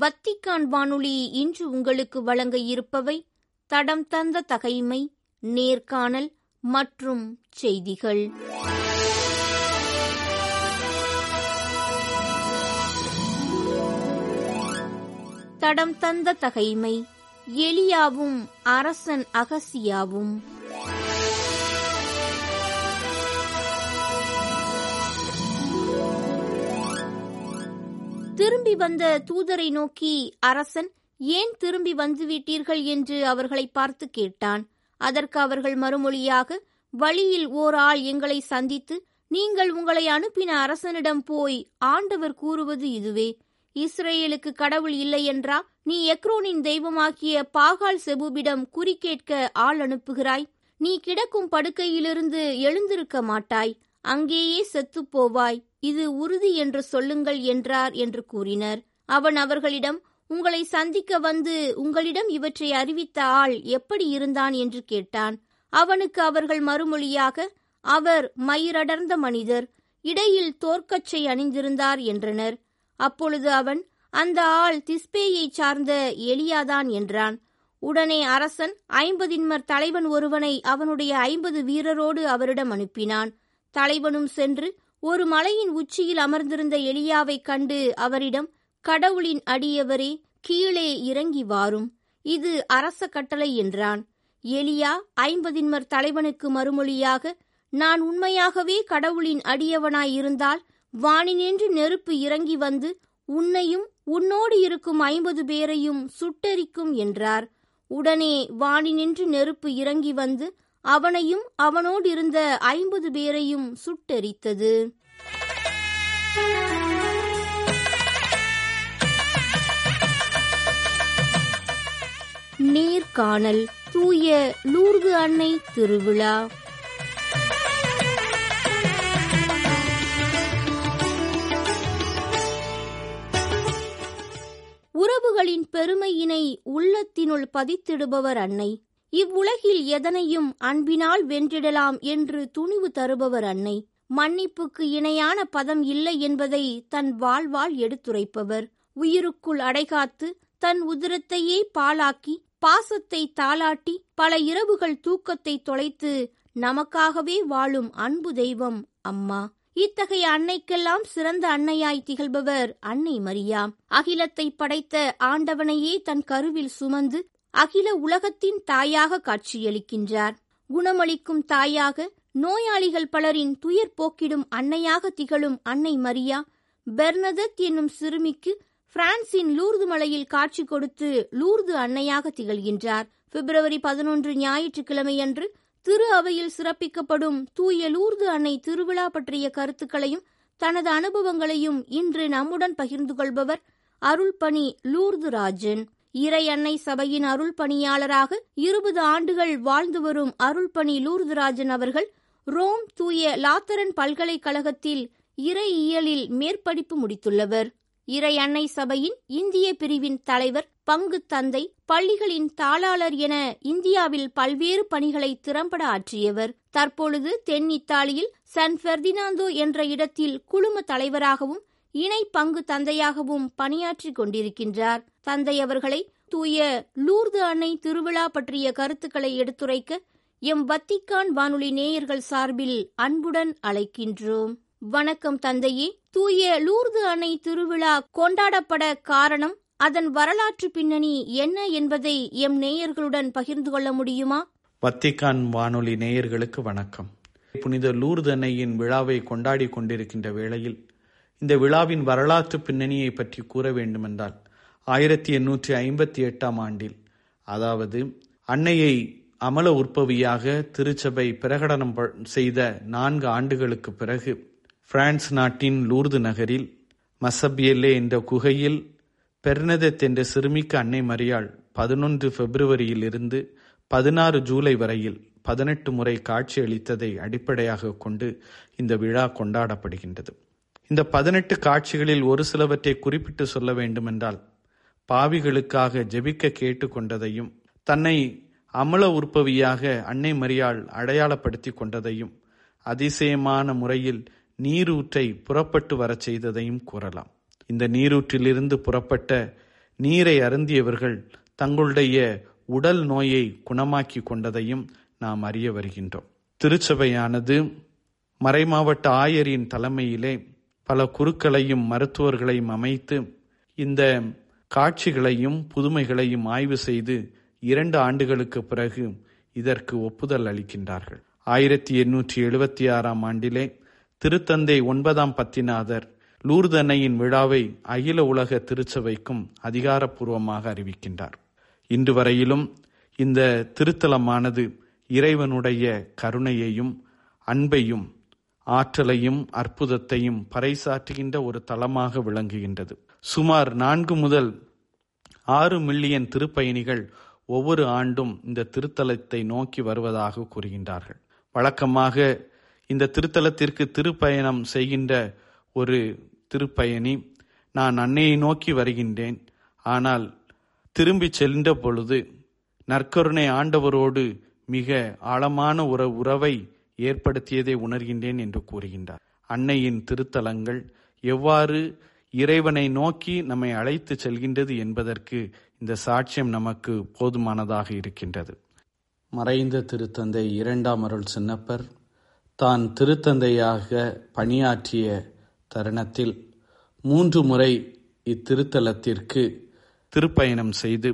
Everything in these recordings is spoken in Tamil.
வத்திக்கான் வானொலி இன்று உங்களுக்கு வழங்க இருப்பவை தடம் தந்த தகைமை நேர்காணல் மற்றும் செய்திகள். தடம் தந்த தகைமை எலியாவும் அரசன் அகசியாவும். திரும்பி வந்த தூதரை நோக்கி அரசன் ஏன் திரும்பி வந்துவிட்டீர்கள்? என்று அவர்களை பார்த்து கேட்டான். அதற்கு அவர்கள் மறுமொழியாக வழியில் ஓர் ஆள் எங்களை சந்தித்து நீங்கள் உங்களை அனுப்பின அரசனிடம் போய் ஆண்டவர் கூறுவது இதுவே. இஸ்ரேலுக்கு கடவுள் இல்லையென்றா நீ எக்ரோனின் தெய்வமாக்கிய பாகால் செபுபிடம் குறிக்கேட்க ஆள் அனுப்புகிறாய்? நீ கிடக்கும் படுக்கையிலிருந்து எழுந்திருக்க மாட்டாய். அங்கேயே செத்துப் போவாய். இது உறுதி என்று சொல்லுங்கள் என்றார் என்று கூறினர். அவன் அவர்களிடம் உங்களை சந்திக்க வந்து உங்களிடம் இவற்றை அறிவித்த ஆள் எப்படி இருந்தான்? என்று கேட்டான். அவனுக்கு அவர்கள் மறுமொழியாக அவர் மயிரடர்ந்த மனிதர் இடையில் தோற்கச்சை அணிந்திருந்தார் என்றனர். அப்பொழுது அவன் அந்த ஆள் திஸ்பேயைச் சார்ந்த எலியாதான் என்றான். உடனே அரசன் ஐம்பதின்மர் தலைவன் ஒருவனை அவனுடைய ஐம்பது வீரரோடு அவரிடம் அனுப்பினான். தலைவனும் சென்று ஒரு மலையின் உச்சியில் அமர்ந்திருந்த எலியாவைக் கண்டு அவரிடம் கடவுளின் அடியவரே கீழே இறங்கி வாரும். இது அரச கட்டளை என்றான். எலியா ஐம்பதின்மர் தலைவனுக்கு மறுமொழியாக நான் உண்மையாகவே கடவுளின் அடியவனாயிருந்தால் வானினின்று நெருப்பு இறங்கி வந்து உன்னையும் உன்னோடு இருக்கும் ஐம்பது பேரையும் சுட்டெரிக்கும் என்றார். உடனே வானினின்று நெருப்பு இறங்கி வந்து அவனையும் அவனோடு இருந்த ஐம்பது பேரையும் சுட்டெரித்தது. நீர்காணல் தூய லூர்து அன்னை திருவிழா. உறவுகளின் பெருமையினை உள்ளத்தினுள் பதித்திடுபவர் அன்னை. இவ்வுலகில் எதனையும் அன்பினால் வென்றிடலாம் என்று துணிவு தருபவர் அன்னை. மன்னிப்புக்கு இணையான பதம் இல்லை என்பதை தன் வாழ்வால் எடுத்துரைப்பவர். உயிருக்குள் அடைகாத்து தன் உதிரத்தையே பாலாக்கி பாசத்தை தாளாட்டி பல இரவுகள் தூக்கத்தை தொலைத்து நமக்காகவே வாழும் அன்பு தெய்வம் அம்மா. இத்தகைய அன்னைக்கெல்லாம் சிறந்த அன்னையாய் திகழ்பவர் அன்னை மரியா. அகிலத்தை படைத்த ஆண்டவனையே தன் கருவில் சுமந்து அகில உலகத்தின் தாயாக காட்சியளிக்கின்றார். குணமளிக்கும் தாயாக நோயாளிகள் பலரின் துயர் போக்கிடும் அன்னையாக திகழும் அன்னை மரியா பெர்னதத் என்னும் சிறுமிக்கு பிரான்சின் லூர்து மலையில் காட்சி கொடுத்து லூர்து அன்னையாக திகழ்கின்றார். பிப்ரவரி பதினொன்று ஞாயிற்றுக்கிழமையன்று திரு அவையில் சிறப்பிக்கப்படும் தூய லூர்து அன்னை திருவிழா பற்றிய கருத்துக்களையும் தனது அனுபவங்களையும் இன்று நம்முடன் பகிர்ந்து கொள்பவர் அருள்பணி லூர்து ராஜன் இறை அன்னை சபையின் அருள் பணியாளராக இருபது ஆண்டுகள் வாழ்ந்து வரும் அருள்பணி லூர்துராஜன் அவர்கள் ரோம் தூய லாத்தரன் பல்கலைக்கழகத்தில் இறையியலில் மேற்படிப்பு முடித்துள்ளவர். இறை அன்னை சபையின் இந்திய பிரிவின் தலைவர் பங்கு தந்தை பள்ளிகளின் தாளாளர் என இந்தியாவில் பல்வேறு பணிகளை திறம்பட ஆற்றியவர். தற்பொழுது தென் இத்தாலியில் சன் பெர்டினாந்தோ என்ற இடத்தில் குழும தலைவராகவும் இணை பங்கு தந்தையாகவும் பணியாற்றிக் கொண்டிருக்கின்றார். தந்தை அவர்களை தூய லூர்து அன்னை திருவிழா பற்றிய கருத்துக்களை எடுத்துரைக்க எம் வத்திக்கான் வானொலி நேயர்கள் சார்பில் அன்புடன் அழைக்கின்றோம். வணக்கம் தந்தையே. தூய லூர்து அன்னை திருவிழா கொண்டாடப்பட காரணம் அதன் வரலாற்று பின்னணி என்ன என்பதை எம் நேயர்களுடன் பகிர்ந்து கொள்ள முடியுமா? வத்திக்கான் வானொலி நேயர்களுக்கு வணக்கம். புனித லூர்து அன்னையின் விழாவை கொண்டாடி கொண்டிருக்கின்ற வேளையில் இந்த விழாவின் வரலாற்று பின்னணியை பற்றி கூற வேண்டுமென்றால் ஆயிரத்தி எண்ணூற்றி ஐம்பத்தி எட்டாம் ஆண்டில். அதாவது அன்னையை அமல உற்பவியாக திருச்சபை பிரகடனம் ப- செய்த நான்கு ஆண்டுகளுக்கு பிறகு பிரான்ஸ் நாட்டின் லூர்து நகரில் மசபியல்லே என்ற குகையில் பெர்னதெத் என்ற சிறுமிக்கு அன்னை மரியாள் பதினொன்று பிப்ரவரியிலிருந்து பதினாறு ஜூலை வரையில் பதினெட்டு முறை காட்சியளித்ததை அடிப்படையாக கொண்டு இந்த விழா கொண்டாடப்படுகின்றது. இந்த பதினெட்டு காட்சிகளில் ஒரு சிலவற்றை குறிப்பிட்டு சொல்ல வேண்டுமென்றால் பாவிகளுக்காக ஜெபிக்க கேட்டுக்கொண்டதையும் தன்னை அமல உற்பவியாக அன்னை மரியாள் அடையாளப்படுத்தி கொண்டதையும் அதிசயமான முறையில் நீரூற்றை புறப்பட்டு வரச் செய்ததையும் கூறலாம். இந்த நீரூற்றிலிருந்து புறப்பட்ட நீரை அருந்தியவர்கள் தங்களுடைய உடல் நோயை குணமாக்கி கொண்டதையும் நாம் அறிய வருகின்றோம். திருச்சபையானது மறைமாவட்ட ஆயரின் தலைமையிலே பல குருக்களையும் மருத்துவர்களையும் அமைத்து இந்த காட்சிகளையும் புதுமைகளையும் ஆய்வு செய்து இரண்டு ஆண்டுகளுக்கு பிறகு இதற்கு ஒப்புதல் அளிக்கின்றார்கள். ஆயிரத்தி எண்ணூற்றி எழுபத்தி ஆறாம் ஆண்டிலே திருத்தந்தை ஒன்பதாம் பத்திநாதர் லூர்தன்னையின் விழாவை அகில உலக திருச்சபைக்கும் அதிகாரப்பூர்வமாக அறிவிக்கின்றார். இன்று வரையிலும் இந்த திருத்தலமானது இறைவனுடைய கருணையையும் அன்பையும் ஆற்றலையும் அற்புதத்தையும் பறைசாற்றுகின்ற ஒரு தலமாக விளங்குகின்றது. சுமார் நான்கு முதல் ஆறு மில்லியன் திருப்பயணிகள் ஒவ்வொரு ஆண்டும் இந்த திருத்தலத்தை நோக்கி வருவதாக கூறுகின்றார்கள். வழக்கமாக இந்த திருத்தலத்திற்கு திருப்பயணம் செய்கின்ற ஒரு திருப்பயணி நான் அன்னையை நோக்கி வருகின்றேன். ஆனால் திரும்பி சென்ற பொழுது நற்கருணை ஆண்டவரோடு மிக ஆழமான உற உறவை ஏற்படுத்தியதை உணர்கின்றேன் என்று கூறுகின்றார். அன்னையின் திருத்தலங்கள் எவ்வாறு இறைவனை நோக்கி நம்மை அழைத்து செல்கின்றது என்பதற்கு இந்த சாட்சியம் நமக்கு போதுமானதாக இருக்கின்றது. மறைந்த திருத்தந்தை இரண்டாம் அருள் சின்னப்பர் தான் திருத்தந்தையாக பணியாற்றிய தருணத்தில் மூன்று முறை இத்திருத்தலத்திற்கு திருப்பயணம் செய்து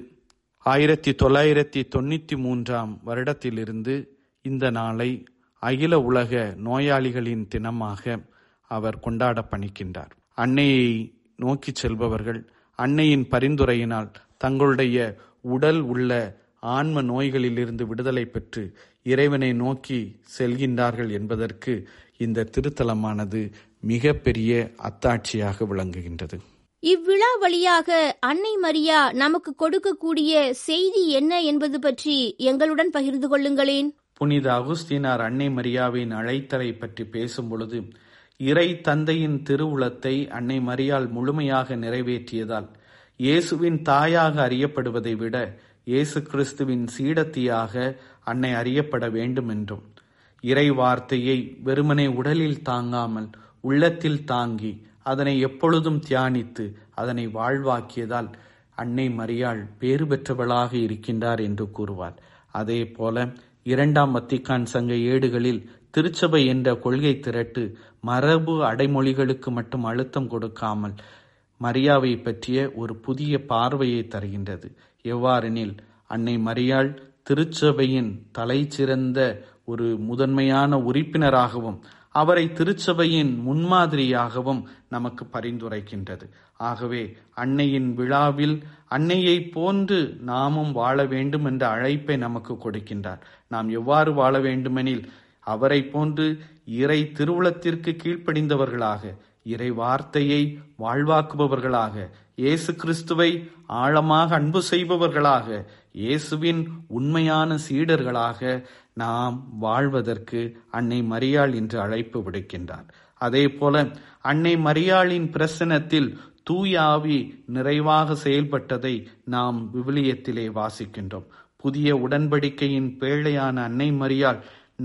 ஆயிரத்தி தொள்ளாயிரத்தி தொண்ணூற்றி மூன்றாம் வருடத்திலிருந்து இந்த நாளை அகில உலக நோயாளிகளின் தினமாக அவர் கொண்டாட பணிக்கின்றார். அன்னையை நோக்கி செல்பவர்கள் அன்னையின் பரிந்துரையினால் தங்களுடைய உடல் உள்ள ஆன்ம நோய்களிலிருந்து விடுதலை பெற்று இறைவனை நோக்கி செல்கின்றார்கள் என்பதற்கு இந்த திருத்தலமானது மிக பெரிய அத்தாட்சியாக விளங்குகின்றது. இவ்விழா வழியாக அன்னை மரியா நமக்கு கொடுக்கக்கூடிய செய்தி என்ன என்பது பற்றி எங்களுடன் பகிர்ந்து கொள்ளுங்களேன். புனித அகுஸ்தீனார் அன்னை மரியாவின் அழைத்தலை பற்றி பேசும் பொழுது இறை தந்தையின் திருவுளத்தை அன்னை மரியாள் முழுமையாக நிறைவேற்றியதால் இயேசுவின் தாயாக அறியப்படுவதை விட இயேசு கிறிஸ்துவின் சீடத்தியாக அன்னை அறியப்பட வேண்டும் என்றும் இறை வார்த்தையை வெறுமனே உடலில் தாங்காமல் உள்ளத்தில் தாங்கி அதனை எப்பொழுதும் தியானித்து அதனை வாழ்வாக்கியதால் அன்னை மரியாள் பேறு பெற்றவளாக இருக்கின்றார் என்று கூறுவார். அதே போல இரண்டாம் வத்திக்கான் சங்க ஏடுகளில் திருச்சபை என்ற கொள்கை திரட்டு மரபு அடைமொழிகளுக்கு மட்டும் அழுத்தம் கொடுக்காமல் மரியாவை பற்றிய ஒரு புதிய பார்வையை தருகின்றது. எவ்வாறெனில் அன்னை மரியாள் திருச்சபையின் தலை சிறந்த ஒரு முதன்மையான உறுப்பினராகவும் அவரை திருச்சபையின் முன்மாதிரியாகவும் நமக்கு பரிந்துரைக்கின்றது. ஆகவே அன்னையின் விழாவில் அன்னையை போன்று நாமும் வாழ வேண்டும் என்ற அழைப்பை நமக்கு கொடுக்கின்றார். நாம் எவ்வாறு வாழ வேண்டுமெனில் அவரை போன்று இறை திருவுளத்திற்கு கீழ்ப்படிந்தவர்களாக இறை வார்த்தையை வாழ்வாக்குபவர்களாக இயேசு கிறிஸ்துவை ஆழமாக அன்பு செய்பவர்களாக இயேசுவின் உண்மையான சீடர்களாக நாம் வாழ்வதற்கு அன்னை மரியாள் என்று அழைப்பு விடுக்கின்றார். அதே போல அன்னை மரியாளின் பிரசனத்தில் தூயாவி நிறைவாக செயல்பட்டதை நாம் விவிலியத்திலே வாசிக்கின்றோம். புதிய உடன்படிக்கையின் பேழையான அன்னை மரியாள்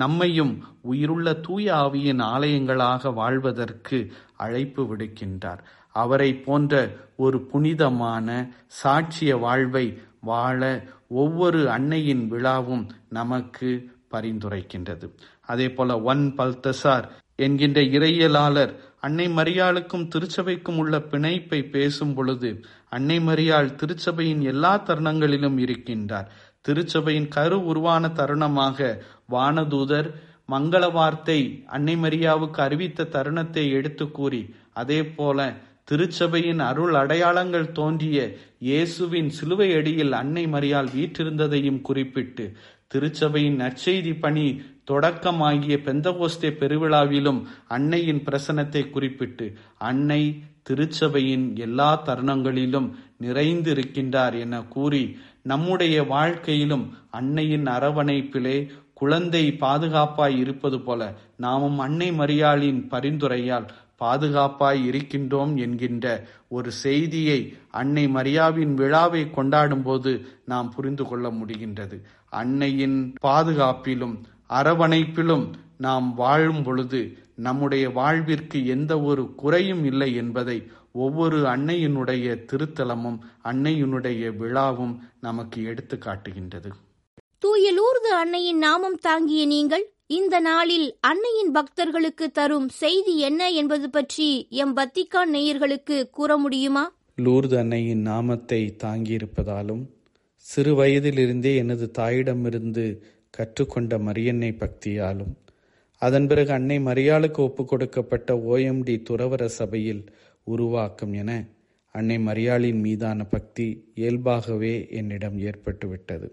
நம்மையும் உயிருள்ள தூய ஆவியின் ஆலயங்களாக வாழ்வதற்கு அழைப்பு விடுக்கின்றார். அவரை போன்ற ஒரு புனிதமான சாட்சிய வாழ்வை வாழ ஒவ்வொரு அன்னையின் விழாவும் நமக்கு பரிந்துரைக்கின்றது. அதே போல ஒன் பல்தசார் என்கின்ற இறையலாளர் அன்னை மரியாளுக்கும் திருச்சபைக்கும் உள்ள பிணைப்பை பேசும் பொழுது அன்னை மரியாள் திருச்சபையின் எல்லா தருணங்களிலும் இருக்கின்றார். திருச்சபையின் கரு உருவான தருணமாக வானதூதர் மங்கள வார்த்தை அன்னை மரியாவுக்கு அறிவித்த தருணத்தை எடுத்து கூறி அதே போல திருச்சபையின் அருள் அடையாளங்கள் தோன்றிய இயேசுவின் சிலுவை அடியில் அன்னை மரியால் வீற்றிருந்ததையும் குறிப்பிட்டு திருச்சபையின் நற்செய்தி பணி தொடக்கமாகிய பெந்தகோஸ்தே பெருவிழாவிலும் அன்னையின் பிரசனத்தை குறிப்பிட்டு அன்னை திருச்சபையின் எல்லா தருணங்களிலும் நிறைந்திருக்கின்றார் என கூறி நம்முடைய வாழ்க்கையிலும் அன்னையின் அரவணைப்பிலே குழந்தை பாதுகாப்பாய் இருப்பது போல நாமும் அன்னை மரியாளின் பரிந்துரையால் பாதுகாப்பாய் இருக்கின்றோம் என்கின்ற ஒரு செய்தியை அன்னை மரியாவின் விழாவை கொண்டாடும் போது நாம் புரிந்து கொள்ள முடிகின்றது. அன்னையின் பாதுகாப்பிலும் அரவணைப்பிலும் நாம் வாழும் பொழுது நம்முடைய வாழ்விற்கு எந்த ஒரு குறையும் இல்லை என்பதை ஒவ்வொரு அன்னையினுடைய திருத்தலமும் அன்னையினுடைய விழாவும் நமக்கு எடுத்து காட்டுகின்றது. தூய லூர்து அன்னையின் நாமம் தாங்கிய நீங்கள் இந்த நாளில் அன்னையின் பக்தர்களுக்கு தரும் செய்தி என்ன என்பது பற்றி எம் வத்திக்கான் நேயர்களுக்கு கூற முடியுமா? லூர்து அன்னையின் நாமத்தை தாங்கியிருப்பதாலும் சிறு வயதிலிருந்தே எனது தாயிடமிருந்து கற்றுக்கொண்ட மரியன்னை பக்தியாலும் அதன் பிறகு அன்னை மரியாளுக்கு ஒப்புக் கொடுக்கப்பட்ட ஓஎம்டி துறவர சபையில் உருவாக்கும் என அன்னை மரியாளின் மீதான பக்தி இயல்பாகவே என்னிடம் ஏற்பட்டுவிட்டது.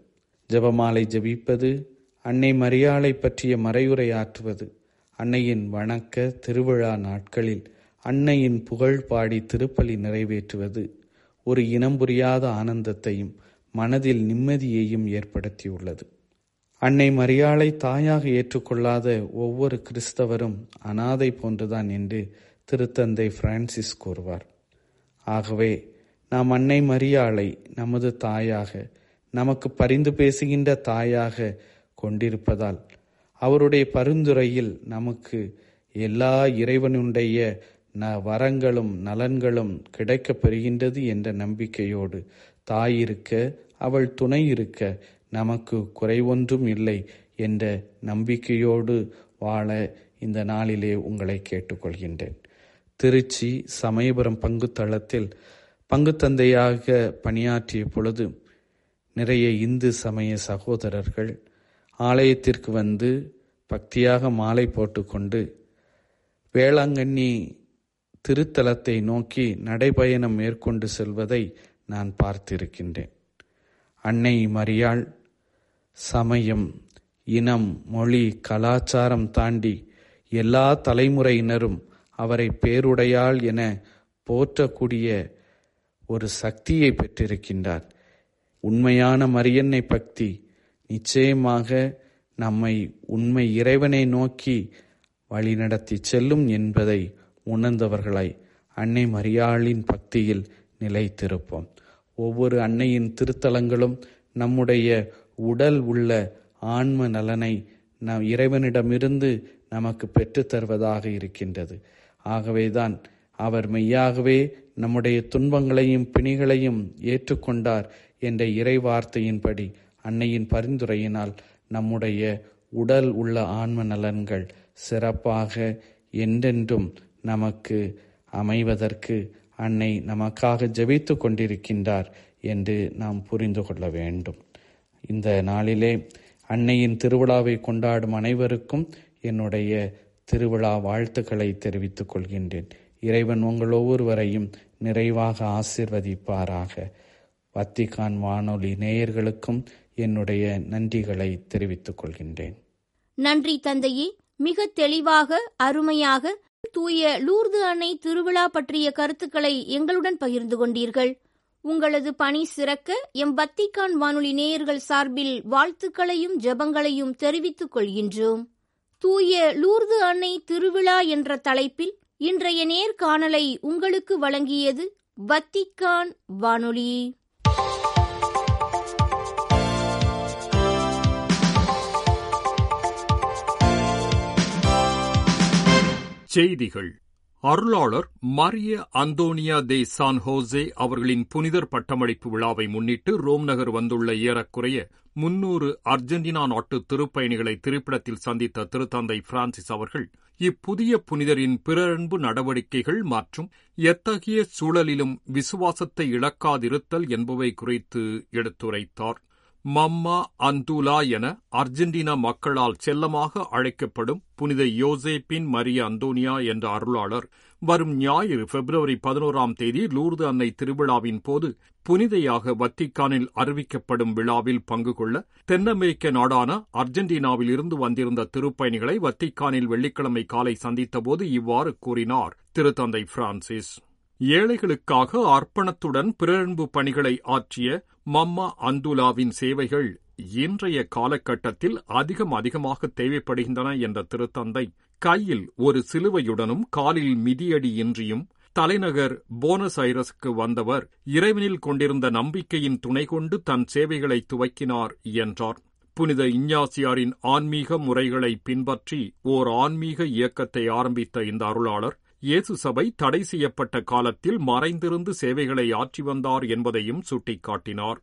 ஜெபமாலை ஜெபிப்பது அன்னை மரியாளை பற்றிய மறையுரை ஆற்றுவது அன்னையின் வணக்க திருவிழா நாட்களில் அன்னையின் புகழ் பாடி திருப்பலி நிறைவேற்றுவது ஒரு இனம் புரியாத ஆனந்தத்தையும் மனதில் நிம்மதியையும் ஏற்படுத்தியுள்ளது. அன்னை மரியாளை தாயாக ஏற்றுக்கொள்ளாத ஒவ்வொரு கிறிஸ்தவரும் அனாதை போன்றுதான் என்று திருத்தந்தை பிரான்சிஸ் கூறுவார். ஆகவே நாம் அன்னை மரியாளை நமது தாயாக நமக்கு பரிந்து பேசுகின்ற தாயாக கொண்டிருப்பதால் அவருடைய பரிந்துரையில் நமக்கு எல்லா இறைவனுடைய ந வரங்களும் நலன்களும் கிடைக்கப் பெறுகின்றது என்ற நம்பிக்கையோடு தாயிருக்க அவள் துணை இருக்க நமக்கு குறைவொன்றும் இல்லை என்ற நம்பிக்கையோடு வாழ இந்த நாளிலே உங்களை கேட்டுக்கொள்கின்றேன். திருச்சி சமயபுரம் பங்குத்தளத்தில் பங்குத்தந்தையாக பணியாற்றிய பொழுது நிறைய இந்து சமய சகோதரர்கள் ஆலயத்திற்கு வந்து பக்தியாக மாலை போட்டுக்கொண்டு வேளாங்கண்ணி திருத்தலத்தை நோக்கி நடைபயணம் மேற்கொண்டு செல்வதை நான் பார்த்திருக்கின்றேன். அன்னை மரியாள் சமயம் இனம் மொழி கலாச்சாரம் தாண்டி எல்லா தலைமுறையினரும் அவரை பேருடையாள் என போற்றக்கூடிய ஒரு சக்தியை பெற்றிருக்கின்றார். உண்மையான மரியன்னை பக்தி நிச்சயமாக நம்மை உண்மை இறைவனை நோக்கி வழிநடத்தி செல்லும் என்பதை உணர்ந்தவர்களாய் அன்னை மரியாளின் பக்தியில் நிலைத்திருப்போம். ஒவ்வொரு அன்னையின் திருத்தலங்களும் நம்முடைய உடல் உள்ள ஆன்ம நலனை நம் இறைவனிடமிருந்து நமக்கு பெற்றுத் தருவதாக இருக்கின்றது. ஆகவேதான் அவர் மெய்யாகவே நம்முடைய துன்பங்களையும் பிணிகளையும் ஏற்றுக்கொண்டார் என்ற இறை வார்த்தையின்படி அன்னையின் பரிந்துரையினால் நம்முடைய உடல் உள்ள ஆன்ம நலன்கள் சிறப்பாக என்றென்றும் நமக்கு அமைவதற்கு அன்னை நமக்காக ஜபித்து கொண்டிருக்கின்றார் என்று நாம் புரிந்து கொள்ள வேண்டும். இந்த நாளிலே அன்னையின் திருவிழாவை கொண்டாடும் அனைவருக்கும் என்னுடைய திருவிழா வாழ்த்துக்களை தெரிவித்துக் கொள்கின்றேன். இறைவன் உங்கள் ஒவ்வொருவரையும் நிறைவாக ஆசிர்வதிப்பாராக. வத்திகான் வானொலி நேயர்களுக்கும் என்னுடைய நன்றிகளை தெரிவித்துக் கொள்கின்றேன். நன்றி தந்தையே. மிக தெளிவாக அருமையாக தூய லூர்து அணை திருவிழா பற்றிய கருத்துக்களை எங்களுடன் பகிர்ந்து கொண்டீர்கள். உங்களது பணி சிறக்க எம் வத்திகான் வானொலி நேயர்கள் சார்பில் வாழ்த்துக்களையும் ஜெபங்களையும் தெரிவித்துக் கொள்கின்றோம். தூய லூர்து அன்னை திருவிழா என்ற தலைப்பில் இன்றைய நேர்காணலை உங்களுக்கு வழங்கியது வத்திக்கான் வானொலி. செய்திகள். அருளாளர் Maria Antonia de San Jose அவர்களின் புனிதர் பட்டமளிப்பு விழாவை முன்னிட்டு ரோம் நகர் வந்துள்ள ஏறக்குறைய முன்னூறு அர்ஜென்டினா நாட்டு திருப்பயணிகளை திரைப்படத்தில் சந்தித்த திருத்தந்தை பிரான்சிஸ் அவர்கள் இப்புதிய புனிதரின் பிறரன்பு நடவடிக்கைகள் மற்றும் எத்தகைய சூழலிலும் விசுவாசத்தை இழக்காதிருத்தல் என்பவை குறித்து எடுத்துரைத்தார். மம்மா அந்தூலா என அர்ஜென்டினா மக்களால் செல்லமாக அழைக்கப்படும் புனித யோசேப்பின் மரிய அந்தோனியா என்ற அருளாளர் வரும் ஞாயிறு பிப்ரவரி பதினோராம் தேதி லூர்து அன்னை திருவிழாவின் போது புனிதையாக வத்திக்கானில் அறிவிக்கப்படும் விழாவில் பங்கு கொள்ள தென்னமெரிக்க நாடான அர்ஜென்டினாவில் இருந்து வந்திருந்த திருப்பயணிகளை வத்திக்கானில் வெள்ளிக்கிழமை காலை சந்தித்தபோது இவ்வாறு கூறினார் திருத்தந்தை பிரான்சிஸ். ஏழைகளுக்காக அர்ப்பணத்துடன் பிறன்பு பணிகளை ஆற்றிய மம்மா அந்துலாவின் சேவைகள் இன்றைய காலகட்டத்தில் அதிகம் அதிகமாக தேவைப்படுகின்றன என்ற திருத்தந்தை கையில் ஒரு சிலுவையுடனும் காலில் மிதியடியின்றியும் தலைநகர் போனஸ் ஐரஸுக்கு வந்தவர் இறைவனில் கொண்டிருந்த நம்பிக்கையின் துணை கொண்டு தன் சேவைகளை துவக்கினார் என்றார். புனித இஞ்ஞாசியாரின் ஆன்மீக முறைகளை பின்பற்றி ஓர் ஆன்மீக இயக்கத்தை ஆரம்பித்த இந்த அருளாளர் இயேசு சபை தடை செய்யப்பட்ட காலத்தில் மறைந்திருந்து சேவைகளை ஆற்றி வந்தார் என்பதையும் சுட்டிக்காட்டினார்.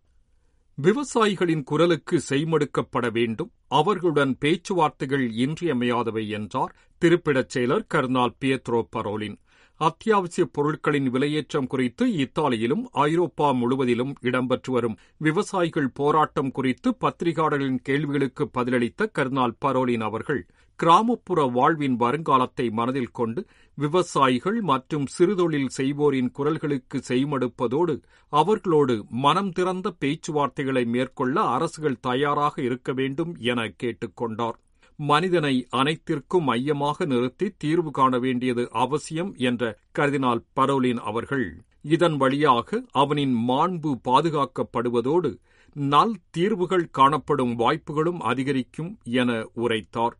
விவசாயிகளின் குரலுக்கு செய்மடுக்கப்பட வேண்டும். அவர்களுடன் பேச்சுவார்த்தைகள் இன்றியமையாதவை என்றார் திருப்பிடச் செயலர் கர்னால் பியத்ரோ பரோலின். அத்தியாவசிய பொருட்களின் விலையேற்றம் குறித்து இத்தாலியிலும் ஐரோப்பா முழுவதிலும் இடம்பெற்று வரும் விவசாயிகள் போராட்டம் குறித்து பத்திரிகையாளர்களின் கேள்விகளுக்கு பதிலளித்த கர்னால் பரோலின் அவர்கள் கிராமப்புற வாழ்வின் வருங்காலத்தை மனதில் கொண்டு விவசாயிகள் மற்றும் சிறுதொழில் செய்வோரின் குரல்களுக்கு செய்மடுப்பதோடு அவர்களோடு மனம் திறந்த பேச்சுவார்த்தைகளை மேற்கொள்ள அரசுகள் தயாராக இருக்க வேண்டும் என கேட்டுக்கொண்டார். மனிதனை அனைத்திற்கும் மையமாக நிறுத்தி தீர்வு காண வேண்டியது அவசியம் என்ற கர்தினால் பரோலின் அவர்கள். இதன் வழியாக அவனின் மாண்பு பாதுகாக்கப்படுவதோடு நல் தீர்வுகள் காணப்படும் வாய்ப்புகளும் அதிகரிக்கும் என உரைத்தார்.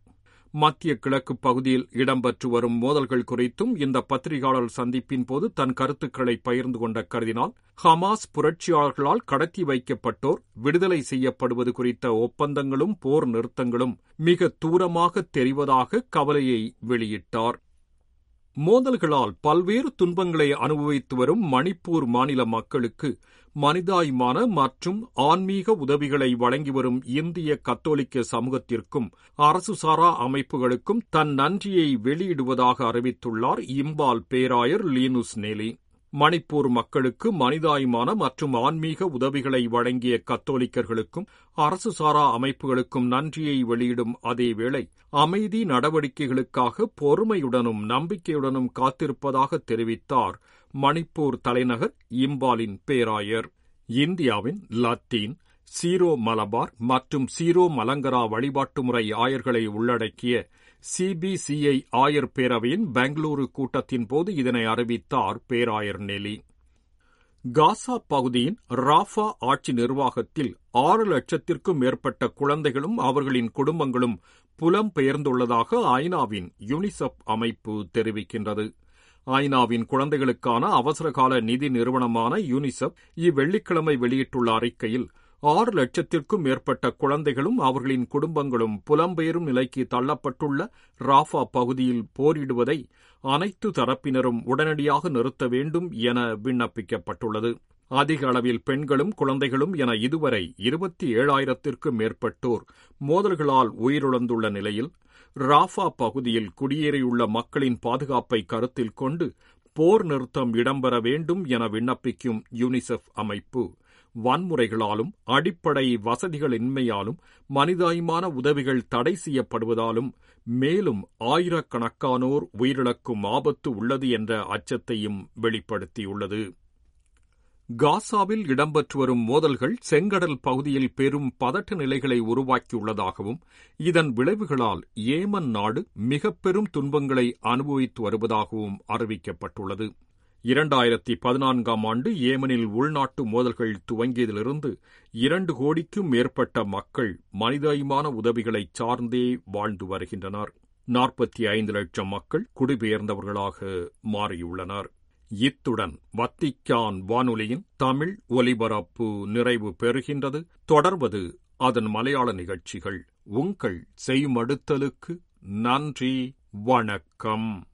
மத்திய கிழக்கு பகுதியில் இடம்பெற்று வரும் மோதல்கள் குறித்தும் இந்த பத்திரிகையாளர் சந்திப்பின் போது தன் கருத்துக்களை பகிர்ந்து கொண்ட கருதினால் ஹமாஸ் புரட்சியாளர்களால் கடத்தி வைக்கப்பட்டோர் விடுதலை செய்யப்படுவது குறித்த ஒப்பந்தங்களும் போர் நிறுத்தங்களும் மிக தூரமாக தெரிவதாக கவலையை வெளியிட்டார். மோதல்களால் பல்வேறு துன்பங்களை அனுபவித்து வரும் மணிப்பூர் மாநில மக்களுக்கு மனிதாய்மான மற்றும் ஆன்மீக உதவிகளை வழங்கி வரும் இந்திய கத்தோலிக்க சமூகத்திற்கும் அரசு சாரா அமைப்புகளுக்கும் தன் நன்றியை வெளியிடுவதாக அறிவித்துள்ளார் இம்பால் பேராயர் லீனுஸ் நேலி. மணிப்பூர் மக்களுக்கு மனிதாய்மான மற்றும் ஆன்மீக உதவிகளை வழங்கிய கத்தோலிக்கர்களுக்கும் அரசு சாரா அமைப்புகளுக்கும் நன்றியை வெளியிடும் அதேவேளை அமைதி நடவடிக்கைகளுக்காக பொறுமையுடனும் நம்பிக்கையுடனும் காத்திருப்பதாக தெரிவித்தார் மணிப்பூர் தலைநகர் இம்பாலின் பேராயர். இந்தியாவின் லத்தீன் சீரோ மலபார் மற்றும் சீரோ மலங்கரா வழிபாட்டு முறை ஆயர்களை உள்ளடக்கிய சிபிசிஐ ஆயர் பேரவையின் பெங்களூரு கூட்டத்தின் போது இதனை அறிவித்தார் பேராயர் நெலி. காசா பகுதியின் ராஃபா ஆட்சி நிர்வாகத்தில் ஆறு லட்சத்திற்கும் மேற்பட்ட குழந்தைகளும் அவர்களின் குடும்பங்களும் புலம்பெயர்ந்துள்ளதாக ஐநாவின் யுனிசெப் அமைப்பு தெரிவிக்கின்றது. ஐநாவின் குழந்தைகளுக்கான அவசரகால நிதி நிறுவனமான யூனிசெப் இவ்வெள்ளிக்கிழமை வெளியிட்டுள்ள அறிக்கையில் ஆறு லட்சத்திற்கும் மேற்பட்ட குழந்தைகளும் அவர்களின் குடும்பங்களும் புலம்பெயரும் நிலைக்கு தள்ளப்பட்டுள்ள ராஃபா பகுதியில் போரிடுவதை அனைத்து தரப்பினரும் உடனடியாக நிறுத்த வேண்டும் என விண்ணப்பிக்கப்பட்டுள்ளது. அதிக அளவில் பெண்களும் குழந்தைகளும் என இதுவரை இருபத்தி ஏழாயிரத்திற்கும் மேற்பட்டோர் மோதல்களால் உயிரிழந்துள்ள நிலையில் ராஃபா பகுதியில் குடியேறியுள்ள மக்களின் பாதுகாப்பை கருத்தில் கொண்டு போர் நிறுத்தம் இடம்பெற வேண்டும் என விண்ணப்பிக்கும் யூனிசெஃப் அமைப்பு வன்முறைகளாலும் அடிப்படை வசதிகளின்மையாலும் மனிதாயமான உதவிகள் தடை செய்யப்படுவதாலும் மேலும் ஆயிரக்கணக்கானோர் உயிரிழக்கும் ஆபத்து உள்ளது என்ற அச்சத்தையும் வெளிப்படுத்தியுள்ளது. காசாவில் இடம்பெற்று வரும் மோதல்கள் செங்கடல் பகுதியில் பெரும் பதட்ட நிலைகளை உருவாக்கியுள்ளதாகவும் இதன் விளைவுகளால் ஏமன் நாடு மிக பெரும் துன்பங்களை அனுபவித்து வருவதாகவும் அறிவிக்கப்பட்டுள்ளது. இரண்டாயிரத்தி பதினான்காம் ஆண்டு ஏமனில் உள்நாட்டு மோதல்கள் துவங்கியதிலிருந்து இரண்டு கோடிக்கும் மேற்பட்ட மக்கள் மனிதாயமான உதவிகளை சார்ந்தே வாழ்ந்து வருகின்றனர். நாற்பத்தி ஐந்து லட்சம் மக்கள் குடிபெயர்ந்தவர்களாக மாறியுள்ளனர். இத்துடன் வத்திக்கான் வானொலியின் தமிழ் ஒலிபரப்பு நிறைவு பெறுகின்றது. தொடர்வது அதன் மலையாள நிகழ்ச்சிகள். உங்கள் செய்மடுத்தலுக்கு நன்றி. வணக்கம்.